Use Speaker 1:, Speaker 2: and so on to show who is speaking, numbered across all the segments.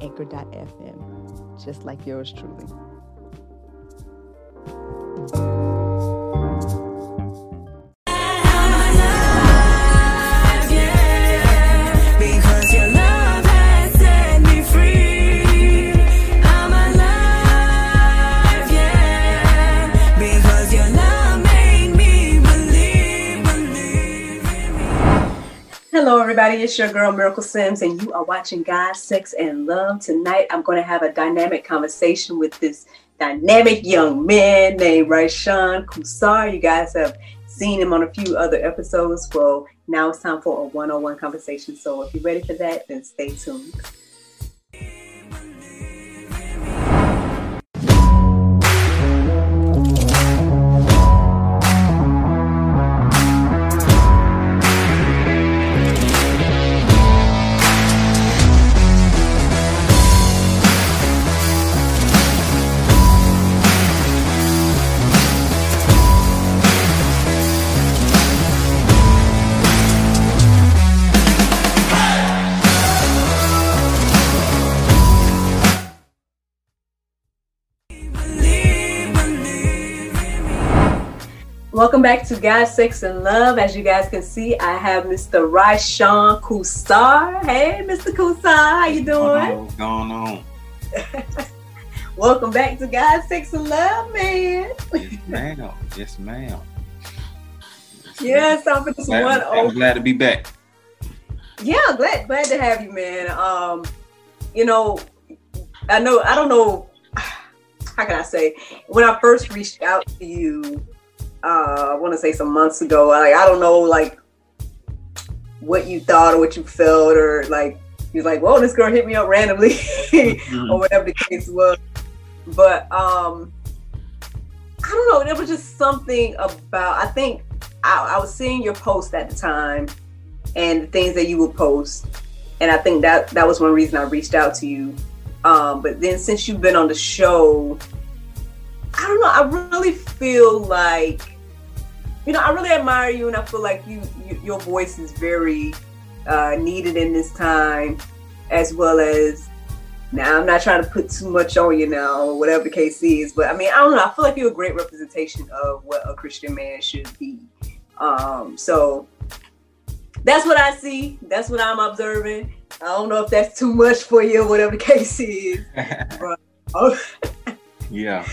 Speaker 1: anchor.fm, just like yours truly.
Speaker 2: Hello, everybody. It's your girl Miracle Sims, and you are watching God, Sex, and Love. Tonight, I'm going to have a dynamic conversation with this dynamic young man named Ryshawn Cousar. You guys have seen him on a few other episodes. Well, now it's time for a one on one conversation. So, if you're ready for that, then stay tuned. Welcome back to God, Sex, and Love. As you guys can see, I have Mr. Ryshawn Cousar. Hey, Mr. Cousar, how you doing?
Speaker 3: What's going on?
Speaker 2: Welcome back to God, Sex, and Love, man.
Speaker 3: Yes, ma'am. Yes, ma'am. Yes,
Speaker 2: Yes, I'm for this one.
Speaker 3: Glad,
Speaker 2: Oh,
Speaker 3: I'm glad to be back.
Speaker 2: yeah, glad glad to have you, man. Um, you know, I know I don't know how can I say when I first reached out to you, uh, I want to say some months ago. Like I don't know, like what you thought or what you felt, or like you're like, "Whoa, this girl hit me up randomly," or whatever the case was. But um, I don't know. There was just something about. I think I, I was seeing your post at the time and the things that you would post, and I think that that was one reason I reached out to you. Um, but then since you've been on the show, I don't know. I really feel like, you know, I really admire you, and I feel like you, you your voice is very uh, needed in this time, as well as. Now I'm not trying to put too much on you now, or whatever the case is, but I mean I don't know. I feel like you're a great representation of what a Christian man should be. Um, so that's what I see. That's what I'm observing. I don't know if that's too much for you, or whatever the case is. Oh,
Speaker 3: yeah,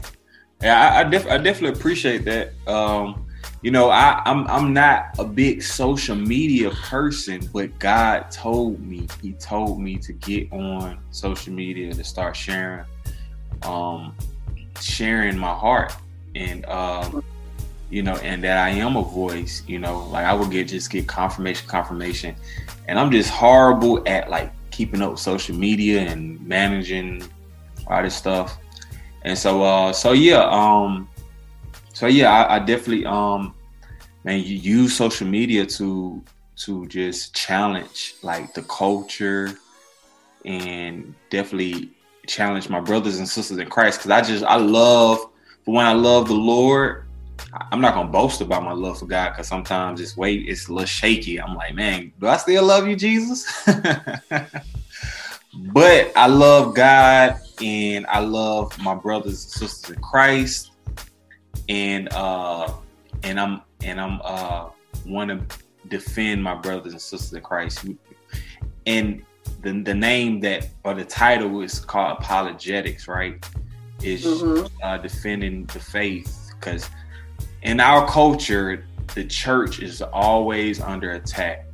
Speaker 3: yeah. I, I, def- I definitely appreciate that. Um, you know, I, I'm I'm not a big social media person, but God told me. He told me to get on social media to start sharing, um, sharing my heart, and um, you know, and that I am a voice. You know, like I would get just get confirmation, confirmation, and I'm just horrible at like keeping up social media and managing all this stuff. And so, uh, so yeah, um, so yeah, I, I definitely, um, man, you use social media to to just challenge like the culture and definitely challenge my brothers and sisters in Christ because I just I love, but when I love the Lord, I'm not gonna boast about my love for God because sometimes it's way it's a little shaky. I'm like, man, do I still love you, Jesus? but I love God and I love my brothers and sisters in Christ, and uh, and I'm and I'm uh want to defend my brothers and sisters in Christ, and the the name that or the title is called apologetics, right? Is
Speaker 2: Mhm.
Speaker 3: uh, defending the faith because in our culture, the church is always under attack.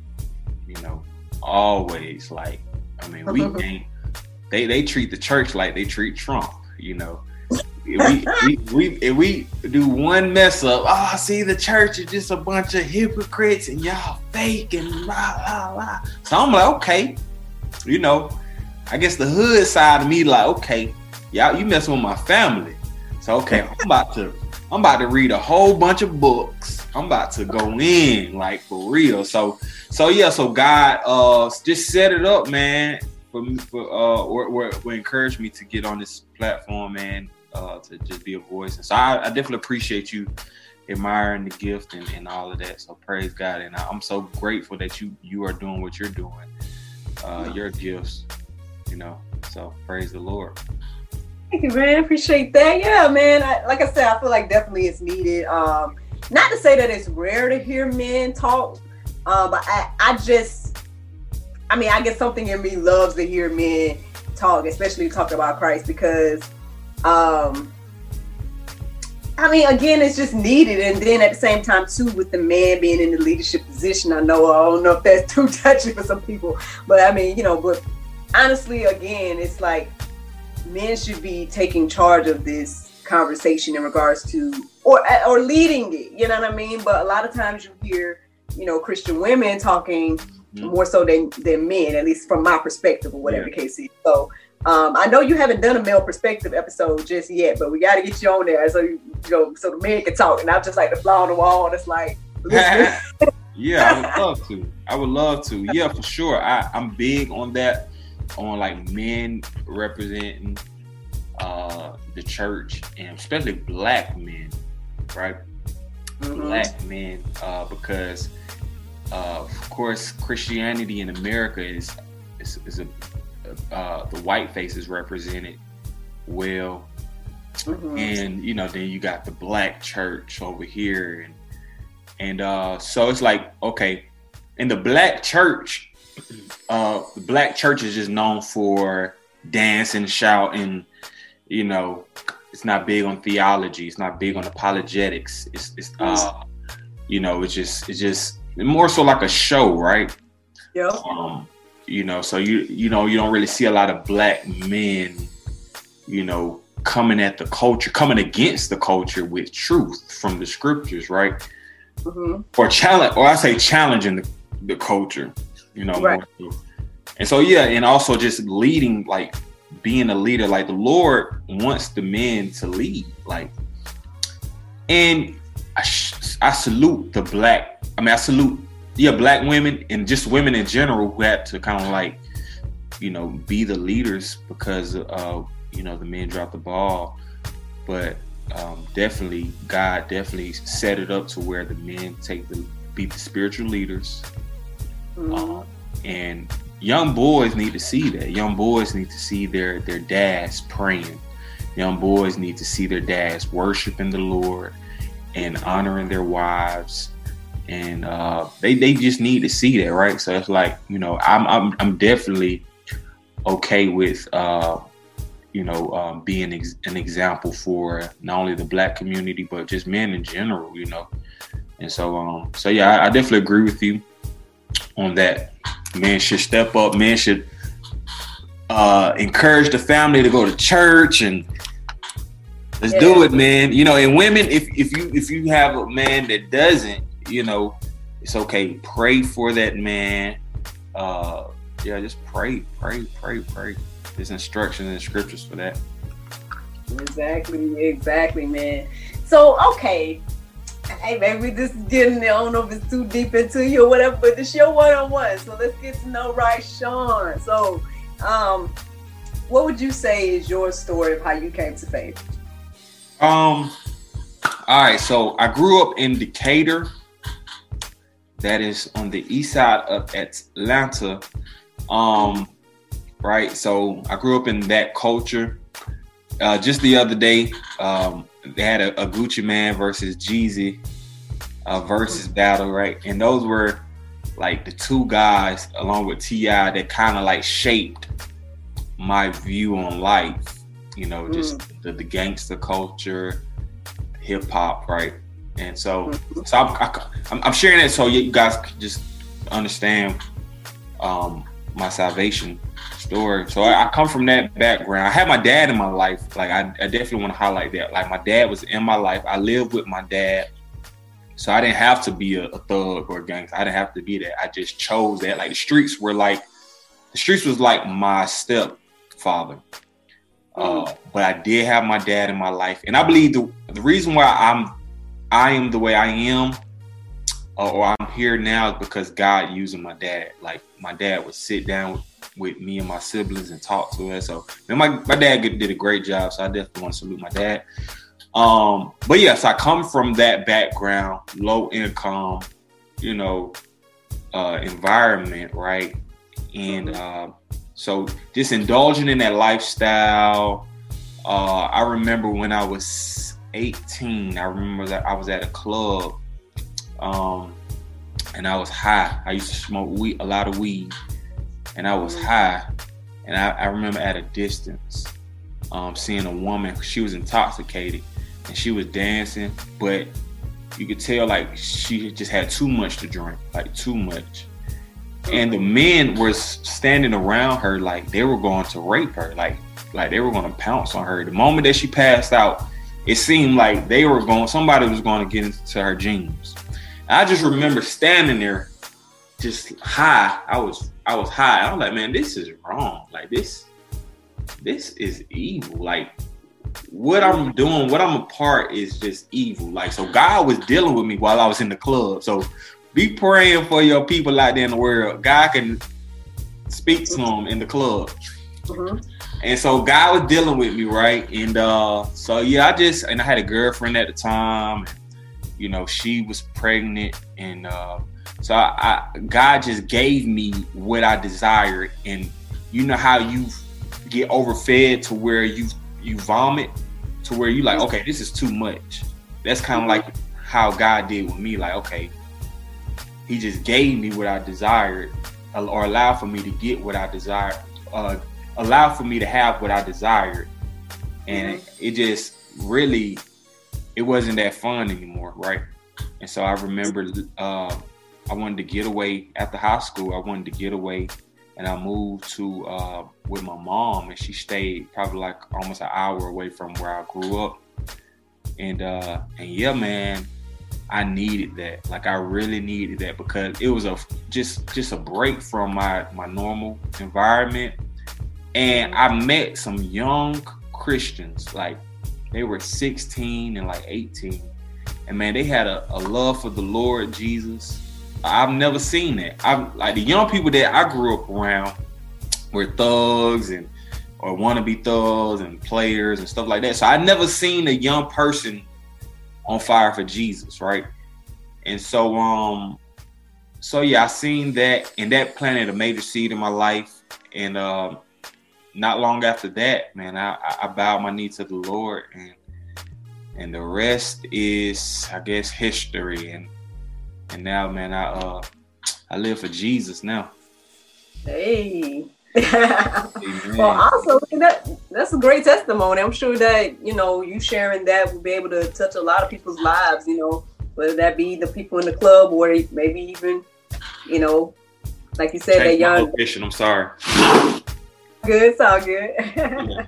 Speaker 3: You know, always like I mean, we ain't they they treat the church like they treat Trump. You know, we, we, we, if we do one mess up, oh, see, the church is just a bunch of hypocrites and y'all fake and la la la. So I'm like, okay, you know, I guess the hood side of me, like, okay, y'all, you messing with my family. So okay, I'm about to I'm about to read a whole bunch of books. I'm about to go in like for real. So so yeah, so God uh just set it up, man, for me for uh or, or, or encouraged me to get on this platform, and uh to just be a voice. And so I, I definitely appreciate you admiring the gift and, and all of that. So praise God. And I, I'm so grateful that you you are doing what you're doing. Uh your gifts, you know. So praise the Lord.
Speaker 2: Thank you, man. Appreciate that. Yeah, man. I, like I said, I feel like definitely it's needed. Um, not to say that it's rare to hear men talk, uh, but I, I just, I mean, I guess something in me loves to hear men talk, especially talk about Christ, because, um, I mean, again, it's just needed. And then at the same time, too, with the man being in the leadership position, I know I don't know if that's too touchy for some people, but I mean, you know, but honestly, again, it's like men should be taking charge of this conversation in regards to or or leading it. You know what I mean? But a lot of times you hear, you know, Christian women talking
Speaker 3: Mhm.
Speaker 2: more so than than men, at least from my perspective, or whatever the case is. So. Um, I know you haven't done a male perspective episode just yet, but we got to get you on there so you, you know so the men can talk. And I'm just like the fly on the wall, and it's like,
Speaker 3: yeah, I would love to. I would love to. Yeah, for sure. I, I'm big on that, on like men representing uh the church and especially black men, right?
Speaker 2: Mhm.
Speaker 3: Black men, uh, because uh, of course Christianity in America is is, is a uh, the white face is represented well.
Speaker 2: Mhm.
Speaker 3: and you know then you got the black church over here. And and uh so it's like okay in the black church uh the black church is just known for dancing shouting you know it's not big on theology. It's not big on apologetics. It's it's uh you know it's just it's just more so like a show right
Speaker 2: Yep.
Speaker 3: um, you know, so you you know you don't really see a lot of black men, you know, coming at the culture, coming against the culture with truth from the scriptures, right?
Speaker 2: Mhm.
Speaker 3: Or challenge, or I say challenging the, the culture, you know.
Speaker 2: Right.
Speaker 3: more so. And so yeah, and also just leading, like being a leader, like the Lord wants the men to lead, like, and I, sh- I salute the black. I mean, I salute yeah, black women and just women in general who had to kind of like, you know, be the leaders because uh, you know, the men dropped the ball. But um, definitely, God definitely set it up to where the men take the be the spiritual leaders.
Speaker 2: Mhm.
Speaker 3: Um, and young boys need to see that. Young boys need to see their their dads praying. Young boys need to see their dads worshiping the Lord and honoring their wives. And uh, they they just need to see that, right? So it's like you know, I'm I'm I'm definitely okay with uh, you know um, being ex- an example for not only the black community but just men in general, you know. And so um so yeah, I, I definitely agree with you on that. Men should step up. Men should uh, encourage the family to go to church and let's do it, man. You know, and women, if if you if you have a man that doesn't, you know, it's okay. Pray for that man. Uh, yeah, just pray, pray, pray, pray. There's instructions and scriptures for that.
Speaker 2: Exactly, exactly, man. So, okay. Hey, maybe this is getting, there. I don't know if it's too deep into you or whatever, but this your one on one. So let's get to know Ryshawn. So, um, what would you say is your story of how you came to faith?
Speaker 3: Um. All right. So I grew up in Decatur. That is on the east side of Atlanta. Um. Right. So I grew up in that culture. Uh, just the other day, um, they had a, a Gucci Mane versus Jeezy uh, versus battle, right? And those were like the two guys, along with T.I., that kind of like shaped my view on life. You know, just the, the gangster culture, hip hop, right? And so, so I'm, I, I'm, I'm sharing it so you guys can just understand um, my salvation story. So I, I come from that background. I had my dad in my life. Like I, I definitely want to highlight that. Like my dad was in my life. I lived with my dad. So I didn't have to be a, a thug or a gangster. I didn't have to be that. I just chose that. Like the streets were like the streets was like my stepfather. Uh, but I did have my dad in my life, and I believe the the reason why I'm I am the way I am, uh, or I'm here now, because God using my dad. Like my dad would sit down with, with me and my siblings and talk to us. So and my my dad did did a great job. So I definitely want to salute my dad. Um, but yes, I come from that background, low income, you know, uh, environment, right? And uh, so just indulging in that lifestyle. Uh, I remember when I was 18, I remember that I was at a club, um, and I was high. I used to smoke weed, a lot of weed, and I was high. And I, I remember at a distance, um, seeing a woman. She was intoxicated, and she was dancing, but you could tell like she just had too much to drink, like too much. And the men were standing around her like they were going to rape her, like like they were going to pounce on her. The moment that she passed out, it seemed like they were going. Somebody was going to get into her jeans. I just remember standing there, just high. I was I was high. I was like, man, this is wrong. Like this, this is evil. Like what I'm doing, what I'm a part is just evil. Like so, God was dealing with me while I was in the club. So be praying for your people out there in the world. God can speak to them in the club.
Speaker 2: Mhm.
Speaker 3: And so God was dealing with me, right? And uh so yeah, I just and I had a girlfriend at the time. And, you know, she was pregnant, and uh, so I, I God just gave me what I desired. And you know how you get overfed to where you you vomit to where you like, okay, this is too much. That's kind of like how God did with me. Like, okay, He just gave me what I desired, or allowed for me to get what I desired. Uh, allowed for me to have what I desired, and it just really it wasn't that fun anymore, right? And so I remember uh, I wanted to get away after high school. I wanted to get away, and I moved to uh, with my mom, and she stayed probably like almost an hour away from where I grew up. And uh, and yeah, man, I needed that. Like I really needed that because it was a just just a break from my my normal environment. And I met some young Christians, like they were 16 and like 18. And man, they had a, a love for the Lord Jesus. I've never seen that. I'm like the young people that I grew up around were thugs and or wannabe thugs and players and stuff like that. So I never seen a young person on fire for Jesus, right? And so um so yeah, I seen that and that planted a major seed in my life. And um not long after that, man, I, I- bowed my knee to the Lord and and the rest is I guess history and and now man I uh I live for Jesus now.
Speaker 2: Hey. Well, also that that's a great testimony. I'm sure that you know you sharing that will be able to touch a lot of people's lives. You know, whether that be the people in the club or maybe even, you know, like you said, that
Speaker 3: Change my
Speaker 2: young.
Speaker 3: I'm sorry.
Speaker 2: Good, it's all good.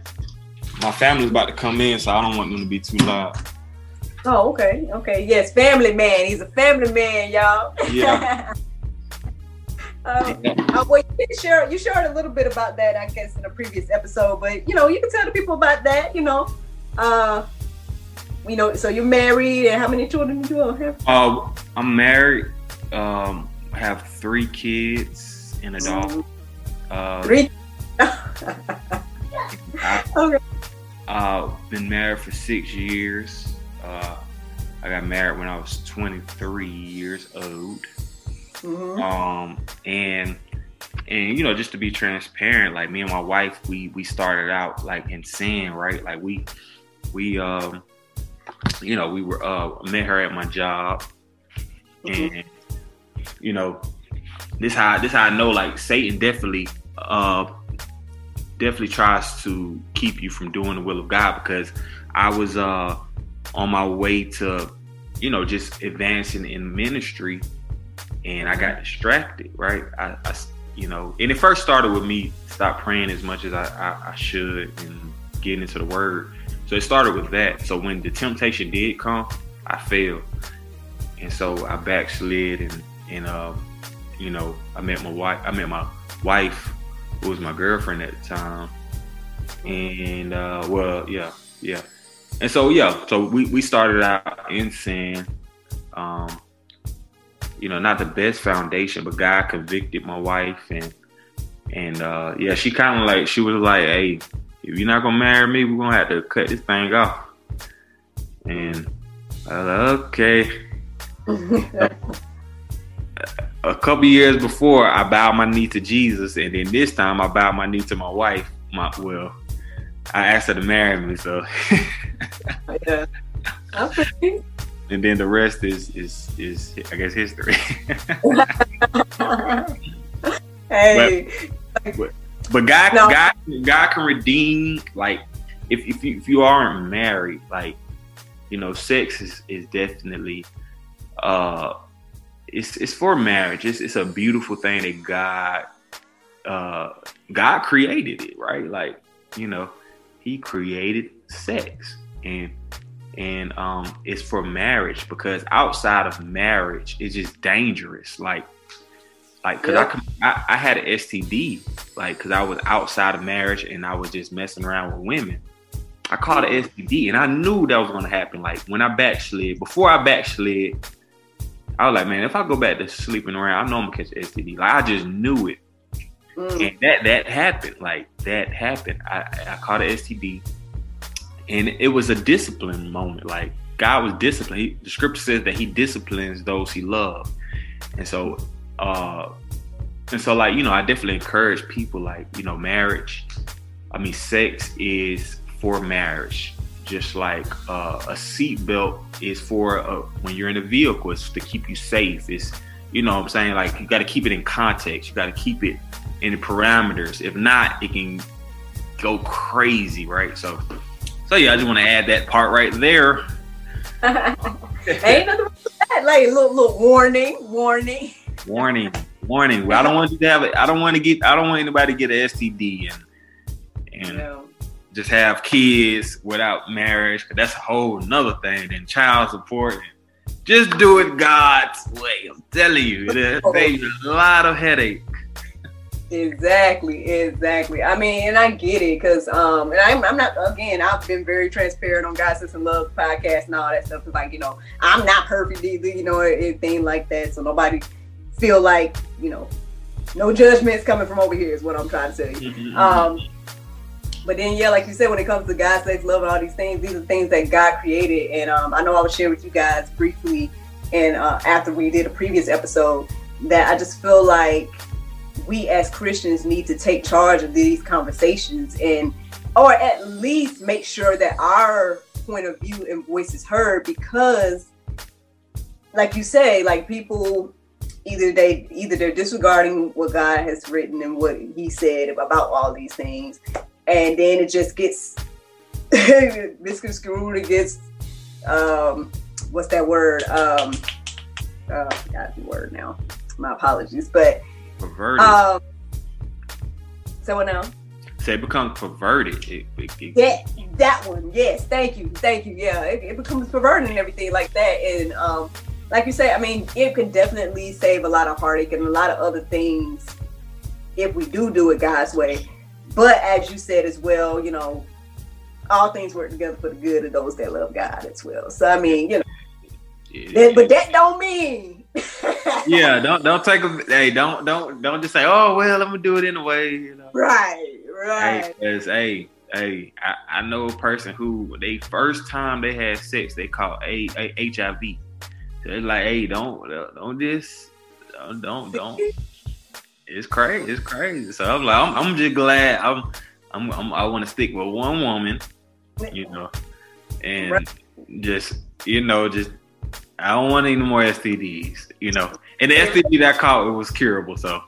Speaker 3: My family's about to come in, so I don't want them to be too loud.
Speaker 2: oh, okay, okay. Yes, family man. He's a family man, y'all.
Speaker 3: Yeah.
Speaker 2: Uh, uh, well, you did share you shared a little bit about that, I guess, in a previous episode. But you know, you can tell the people about that. You know, uh, you know, so you're married, and how many children do you have?
Speaker 3: Uh, I'm married. Um, I have three kids and a dog. Uh,
Speaker 2: Three. Okay.
Speaker 3: uh, been married for six years. Uh, I got married when I was 23 years old.
Speaker 2: Mhm.
Speaker 3: Um, and and you know, just to be transparent, like me and my wife, we we started out like in sin, right? Like we we um, you know, we were uh met her at my job,
Speaker 2: Mhm.
Speaker 3: and you know, this how this how I know like Satan definitely uh definitely tries to keep you from doing the will of God because I was uh on my way to you know just advancing in ministry and I got distracted right? I, I you know and it first started with me stop praying as much as I, I, I should and getting into the word. So it started with that. So when the temptation did come I failed. And so I backslid and and um you know I met my wife I met my wife who was my girlfriend at the time and uh, well, yeah, yeah, and so yeah, so we we started out in sin. Um, you know, not the best foundation, but God convicted my wife, and and uh, yeah, she kind of like she was like, "Hey, if you're not gonna marry me, we're gonna have to cut this thing off." And I was like, "Okay." a couple years before, I bowed my knee to Jesus, and then this time I bowed my knee to my wife. My well, I asked her to marry me, so
Speaker 2: yeah. Okay.
Speaker 3: and then the rest is is is I guess history.
Speaker 2: hey,
Speaker 3: but God,
Speaker 2: No.
Speaker 3: God, God can redeem. Like if if you if you aren't married, like you know, sex is is definitely uh, it's it's for marriage. It's it's a beautiful thing that God uh God created it, right? Like you know, He created sex and and um it's for marriage because outside of marriage it's just dangerous like like because I,
Speaker 2: Yeah.
Speaker 3: com- I i had an std like because i was outside of marriage and i was just messing around with women i caught an std and i knew that was going to happen like when i backslid before i backslid i was like man if i go back to sleeping around i know i'm gonna catch std like i just knew it.
Speaker 2: Mm.
Speaker 3: and that that happened. Like that happened. I i caught an std and it was a discipline moment. Like god was disciplined. He, the scripture says that he disciplines those he loves. And so uh and so like you know i definitely encourage people like you know marriage i mean sex is for marriage just like uh, a seatbelt is for uh, when you're in a vehicle it's to keep you safe. It's you know what i'm saying? Like you got to keep it in context. You got to keep it in the parameters. If not it can go crazy right? So so yeah i just want to add that part right there.
Speaker 2: Ain't nothing wrong with that. Like little little warning, warning.
Speaker 3: warning warning. I don't want you to have it i don't want to get i don't want anybody to get an std and and
Speaker 2: Yeah.
Speaker 3: Just have kids without marriage that's a whole nother thing than child support just do it god's way i'm telling you it'll save you a lot of headache
Speaker 2: Exactly, exactly. I mean, and I get it because, um, and I'm, I'm not again. I've been very transparent on God Sex and Love podcast and all that stuff. 'cause, like, you know, I'm not perfect either, you know, anything like that. So nobody feel like, you know, no judgments coming from over here is what I'm trying to tell you. Um, but then, yeah, like you said, when it comes to God, sex, love, and all these things, these are things that God created. And um, I know I was sharing with you guys briefly, and uh, after we did a previous episode, that I just feel like we as Christians need to take charge of these conversations and, or at least make sure that our point of view and voice is heard because, like you say, like people either they either they're disregarding what God has written and what He said about all these things, and then it just gets misconstrued. It gets um, what's that word? Um, uh, I forgot the word now. My apologies, but
Speaker 3: perverted
Speaker 2: um, someone else.
Speaker 3: say it becomes perverted it, it, it-
Speaker 2: Yeah, that one. Yes, thank you, thank you. Yeah, it, it becomes perverted and everything like that. And um, like you say, I mean, it can definitely save a lot of heartache and a lot of other things if we do do it God's way. But as you said as well, you know, all things work together for the good of those that love God as well. So I mean, you know, that, but that don't mean.
Speaker 3: yeah don't don't take a hey don't don't don't just say oh well i'm gonna do it anyway you know
Speaker 2: Right,
Speaker 3: Hey, hey, hey, I, I know a person who they first time they had sex, they caught a, a HIV. So they're like, hey, don't don't just don't don't don't. It's crazy. It's crazy. So I'm like, I'm, I'm just glad I'm I'm, I'm I want to stick with one woman, you know, and
Speaker 2: Right.
Speaker 3: just you know just. I don't want any more STDs, you know. And the STD that I caught it was curable, so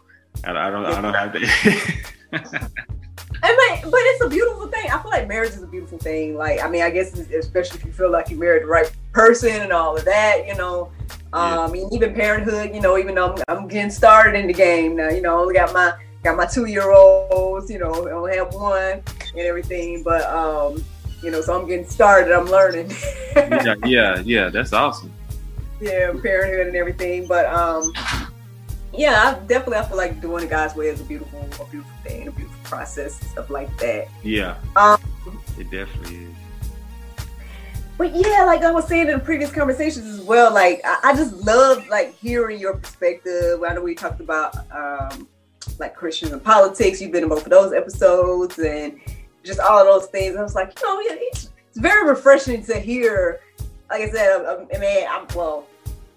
Speaker 3: I, I don't I don't have to.
Speaker 2: I mean, but it's a beautiful thing. I feel like marriage is a beautiful thing. Like, I mean, I guess especially if you feel like you married the right person and all of that, you know.
Speaker 3: Yeah.
Speaker 2: Um, and even parenthood, you know, even though I'm, I'm getting started in the game now, you know, I only got my got my two year olds, you know, I only have one and everything, but um, you know, so I'm getting started. I'm learning.
Speaker 3: yeah, yeah, yeah, that's awesome.
Speaker 2: yeah, parenthood and everything. But um, yeah, I definitely I feel like doing it God's way is a beautiful, a beautiful thing, a beautiful process, stuff like that.
Speaker 3: Yeah,
Speaker 2: Um,
Speaker 3: it definitely is.
Speaker 2: But yeah, like I was saying in previous conversations as well, like I, I just love like hearing your perspective. I know we talked about um like Christians and politics. You've been in both of those episodes and just all of those things. I was like, you know, yeah, it's, it's very refreshing to hear. Like I said, um, I mean, I'm well.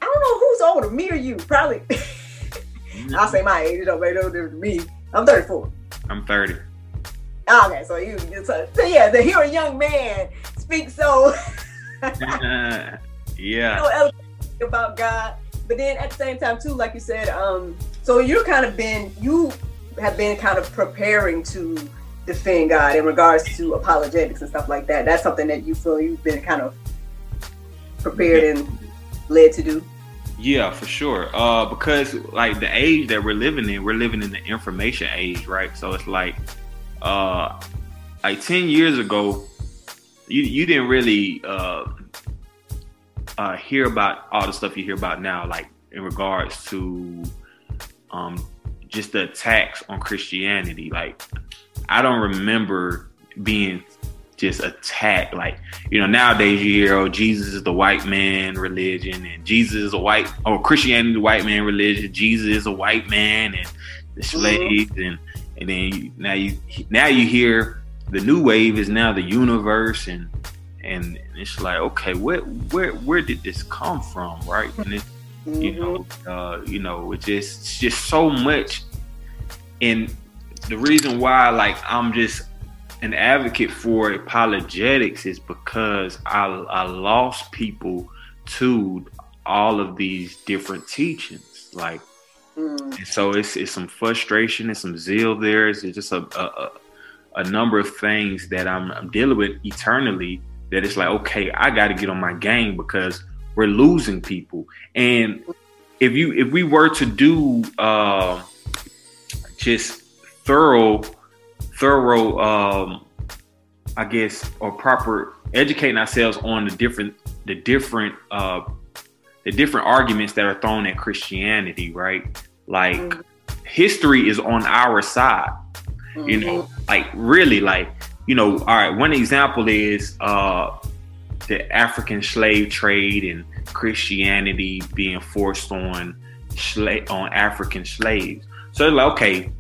Speaker 2: I don't know who's older, me or you. Probably, I'll say my age. It don't make no difference to me. I'm 34.
Speaker 3: I'm 30.
Speaker 2: Ah, Okay, so you, so, so yeah, to hear a young man speak so
Speaker 3: yeah.
Speaker 2: know everything about God. But then at the same time too, like you said, um, so you kind of been you have been kind of preparing to defend God in regards to apologetics and stuff like that. That's something that you feel you've been kind of prepared and led to do.
Speaker 3: Yeah, for sure. Uh, because like the age that we're living in, we're living in the information age, right? So it's like, uh, like ten years ago, you you didn't really uh, uh, hear about all the stuff you hear about now, like in regards to um, just the attacks on Christianity. Like, I don't remember being just attacked. Like, you know, nowadays you hear, oh, Jesus is the white man religion, and Jesus is a white, or Christianity is the white man religion. Jesus is a white man, and the slaves, and and then you, now you now you hear the new wave is now the universe, and and it's like, okay, where where where did this come from, right? And it, you know, uh, you know, it's just it's just so much, and the reason why, like, I'm just an advocate for apologetics is because I, I lost people to all of these different teachings. Like,
Speaker 2: Mm.
Speaker 3: and so it's, it's some frustration and some zeal there. It's just a, a, a, number of things that I'm, I'm dealing with eternally that it's like, okay, I got to get on my game because we're losing people. And if you, if we were to do, uh, just thorough thorough um i guess or proper educating ourselves on the different the different uh the different arguments that are thrown at christianity right like
Speaker 2: Mhm.
Speaker 3: history is on our side you know like really like you know all right one example is uh the african slave trade and christianity being forced on slave on african slaves. So it's like okay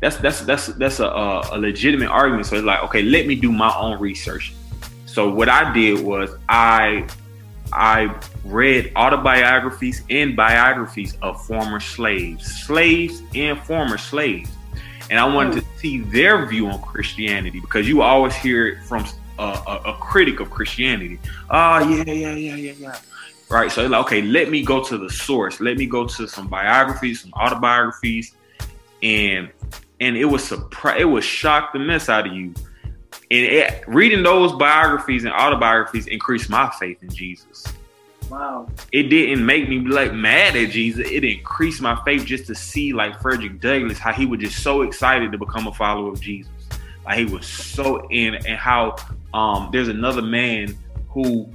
Speaker 3: that's that's that's that's a, a, a legitimate argument. So it's like okay let me do my own research. So what i did was i i read autobiographies and biographies of former slaves slaves and former slaves and I wanted to hmm. see their view on Christianity because you always hear it from a, a, a critic of Christianity. Oh yeah, yeah, yeah, yeah, yeah. Right. So like, okay, let me go to the source. Let me go to some biographies, some autobiographies, and and it was surprise. It was shock the mess out of you. And it, reading those biographies and autobiographies increased my faith in Jesus
Speaker 2: Wow.
Speaker 3: it didn't make me like mad at Jesus. It increased my faith just to see like Frederick Douglass, how he was just so excited to become a follower of Jesus. Like he was so in and how um there's another man who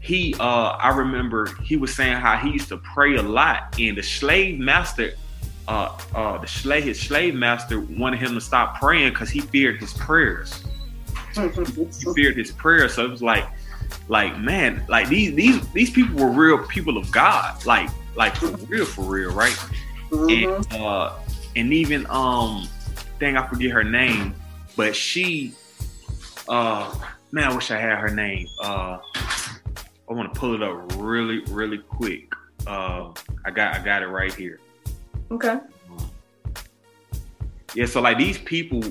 Speaker 3: he uh I remember he was saying how he used to pray a lot and the slave master uh uh the slave his slave master wanted him to stop praying because he feared his prayers he feared his prayers. So it was like, like man, like these these these people were real people of God, like like for real, for real, right?
Speaker 2: Mhm.
Speaker 3: And uh, and even um, dang, I forget her name, but she, uh, man, I wish I had her name. Uh, I want to pull it up really, really quick. Uh, I got I got it right here.
Speaker 2: Okay.
Speaker 3: Yeah, so like these people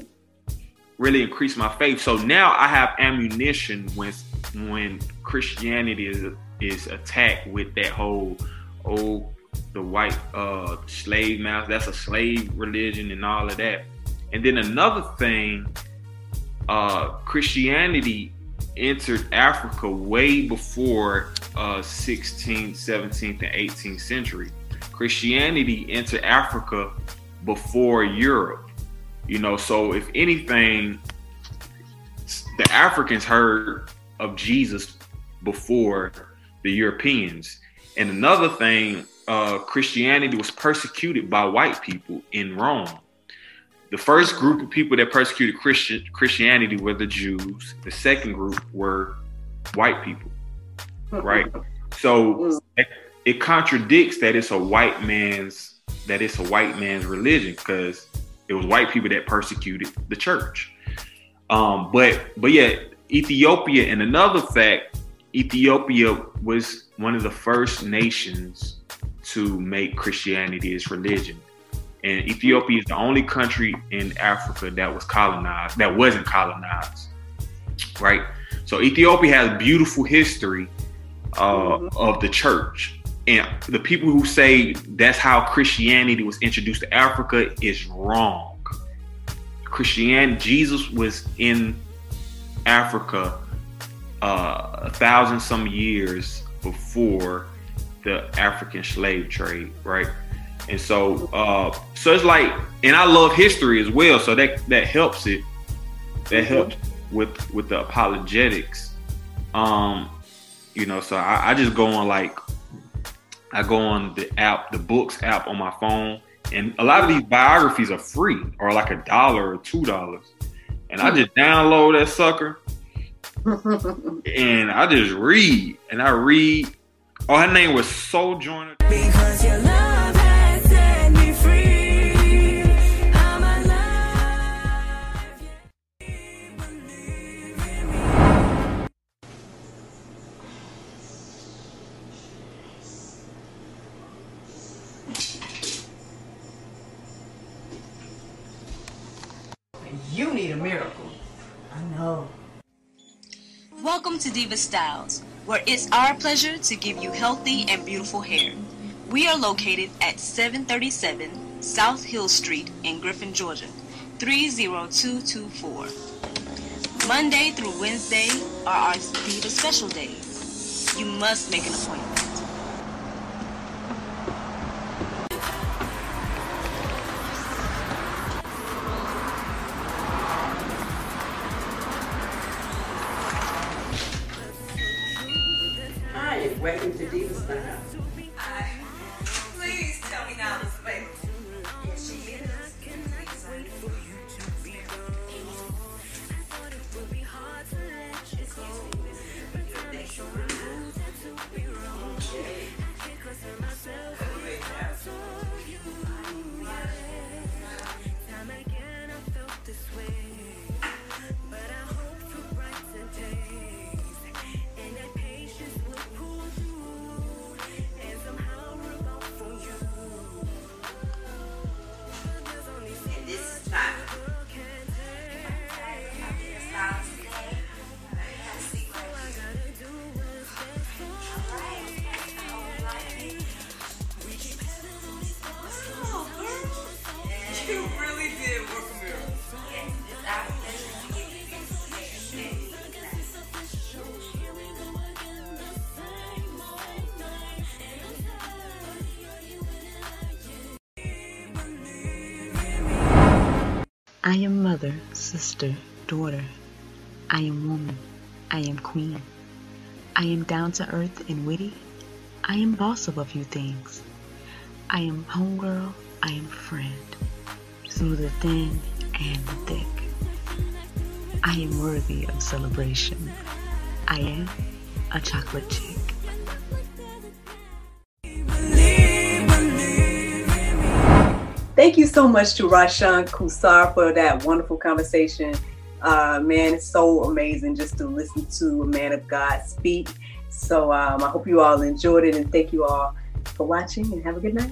Speaker 3: really increased my faith. So now I have ammunition when when Christianity is is attacked with that whole oh the white uh slave mouth that's a slave religion and all of that. And then another thing, uh Christianity entered Africa way before uh 16th, 17th, and 18th century. Christianity entered Africa before Europe. You know, so if anything, the Africans heard of Jesus before the Europeans. And another thing uh, Christianity was persecuted by white people in Rome. The first group of people that persecuted Christian Christianity were the Jews. The second group were white people, right? So it, contradicts that it's a white man's that it's a white man's religion because it was white people that persecuted the church. Um, but but yeah, Ethiopia and another fact, Ethiopia was one of the first nations to make Christianity its religion. And Ethiopia is the only country in Africa that was colonized, that wasn't colonized, right? So Ethiopia has beautiful history uh, of the church. And the people who say that's how Christianity was introduced to Africa is wrong. Christianity, Jesus was in Africa uh, a thousand some years before the African slave trade, right? And so, uh, so it's like, and I love history as well, so that that helps it. That helps with with the apologetics. Um, you know, so I, I just go on like, I go on the app, the books app on my phone, and a lot of these biographies are free or like a dollar or two dollars, and I just download that sucker and I just read and I read. Oh, her name was Sojourner.
Speaker 4: Welcome to Diva Styles, where it's our pleasure to give you healthy and beautiful hair. We are located at 737 South Hill Street in Griffin, Georgia, 30224. Monday through Wednesday are our Diva special days. You must make an appointment.
Speaker 1: I am mother, sister, daughter. I am woman. I am queen. I am down to earth and witty. I am boss of a few things. I am homegirl. I am friend. Through the thin and the thick. I am worthy of celebration. I am a chocolate chick.
Speaker 2: Thank you so much to Ryshawn Cousar for that wonderful conversation. Uh, man, it's so amazing just to listen to a man of God speak. So um, I hope you all enjoyed it and thank you all for watching and have a good night.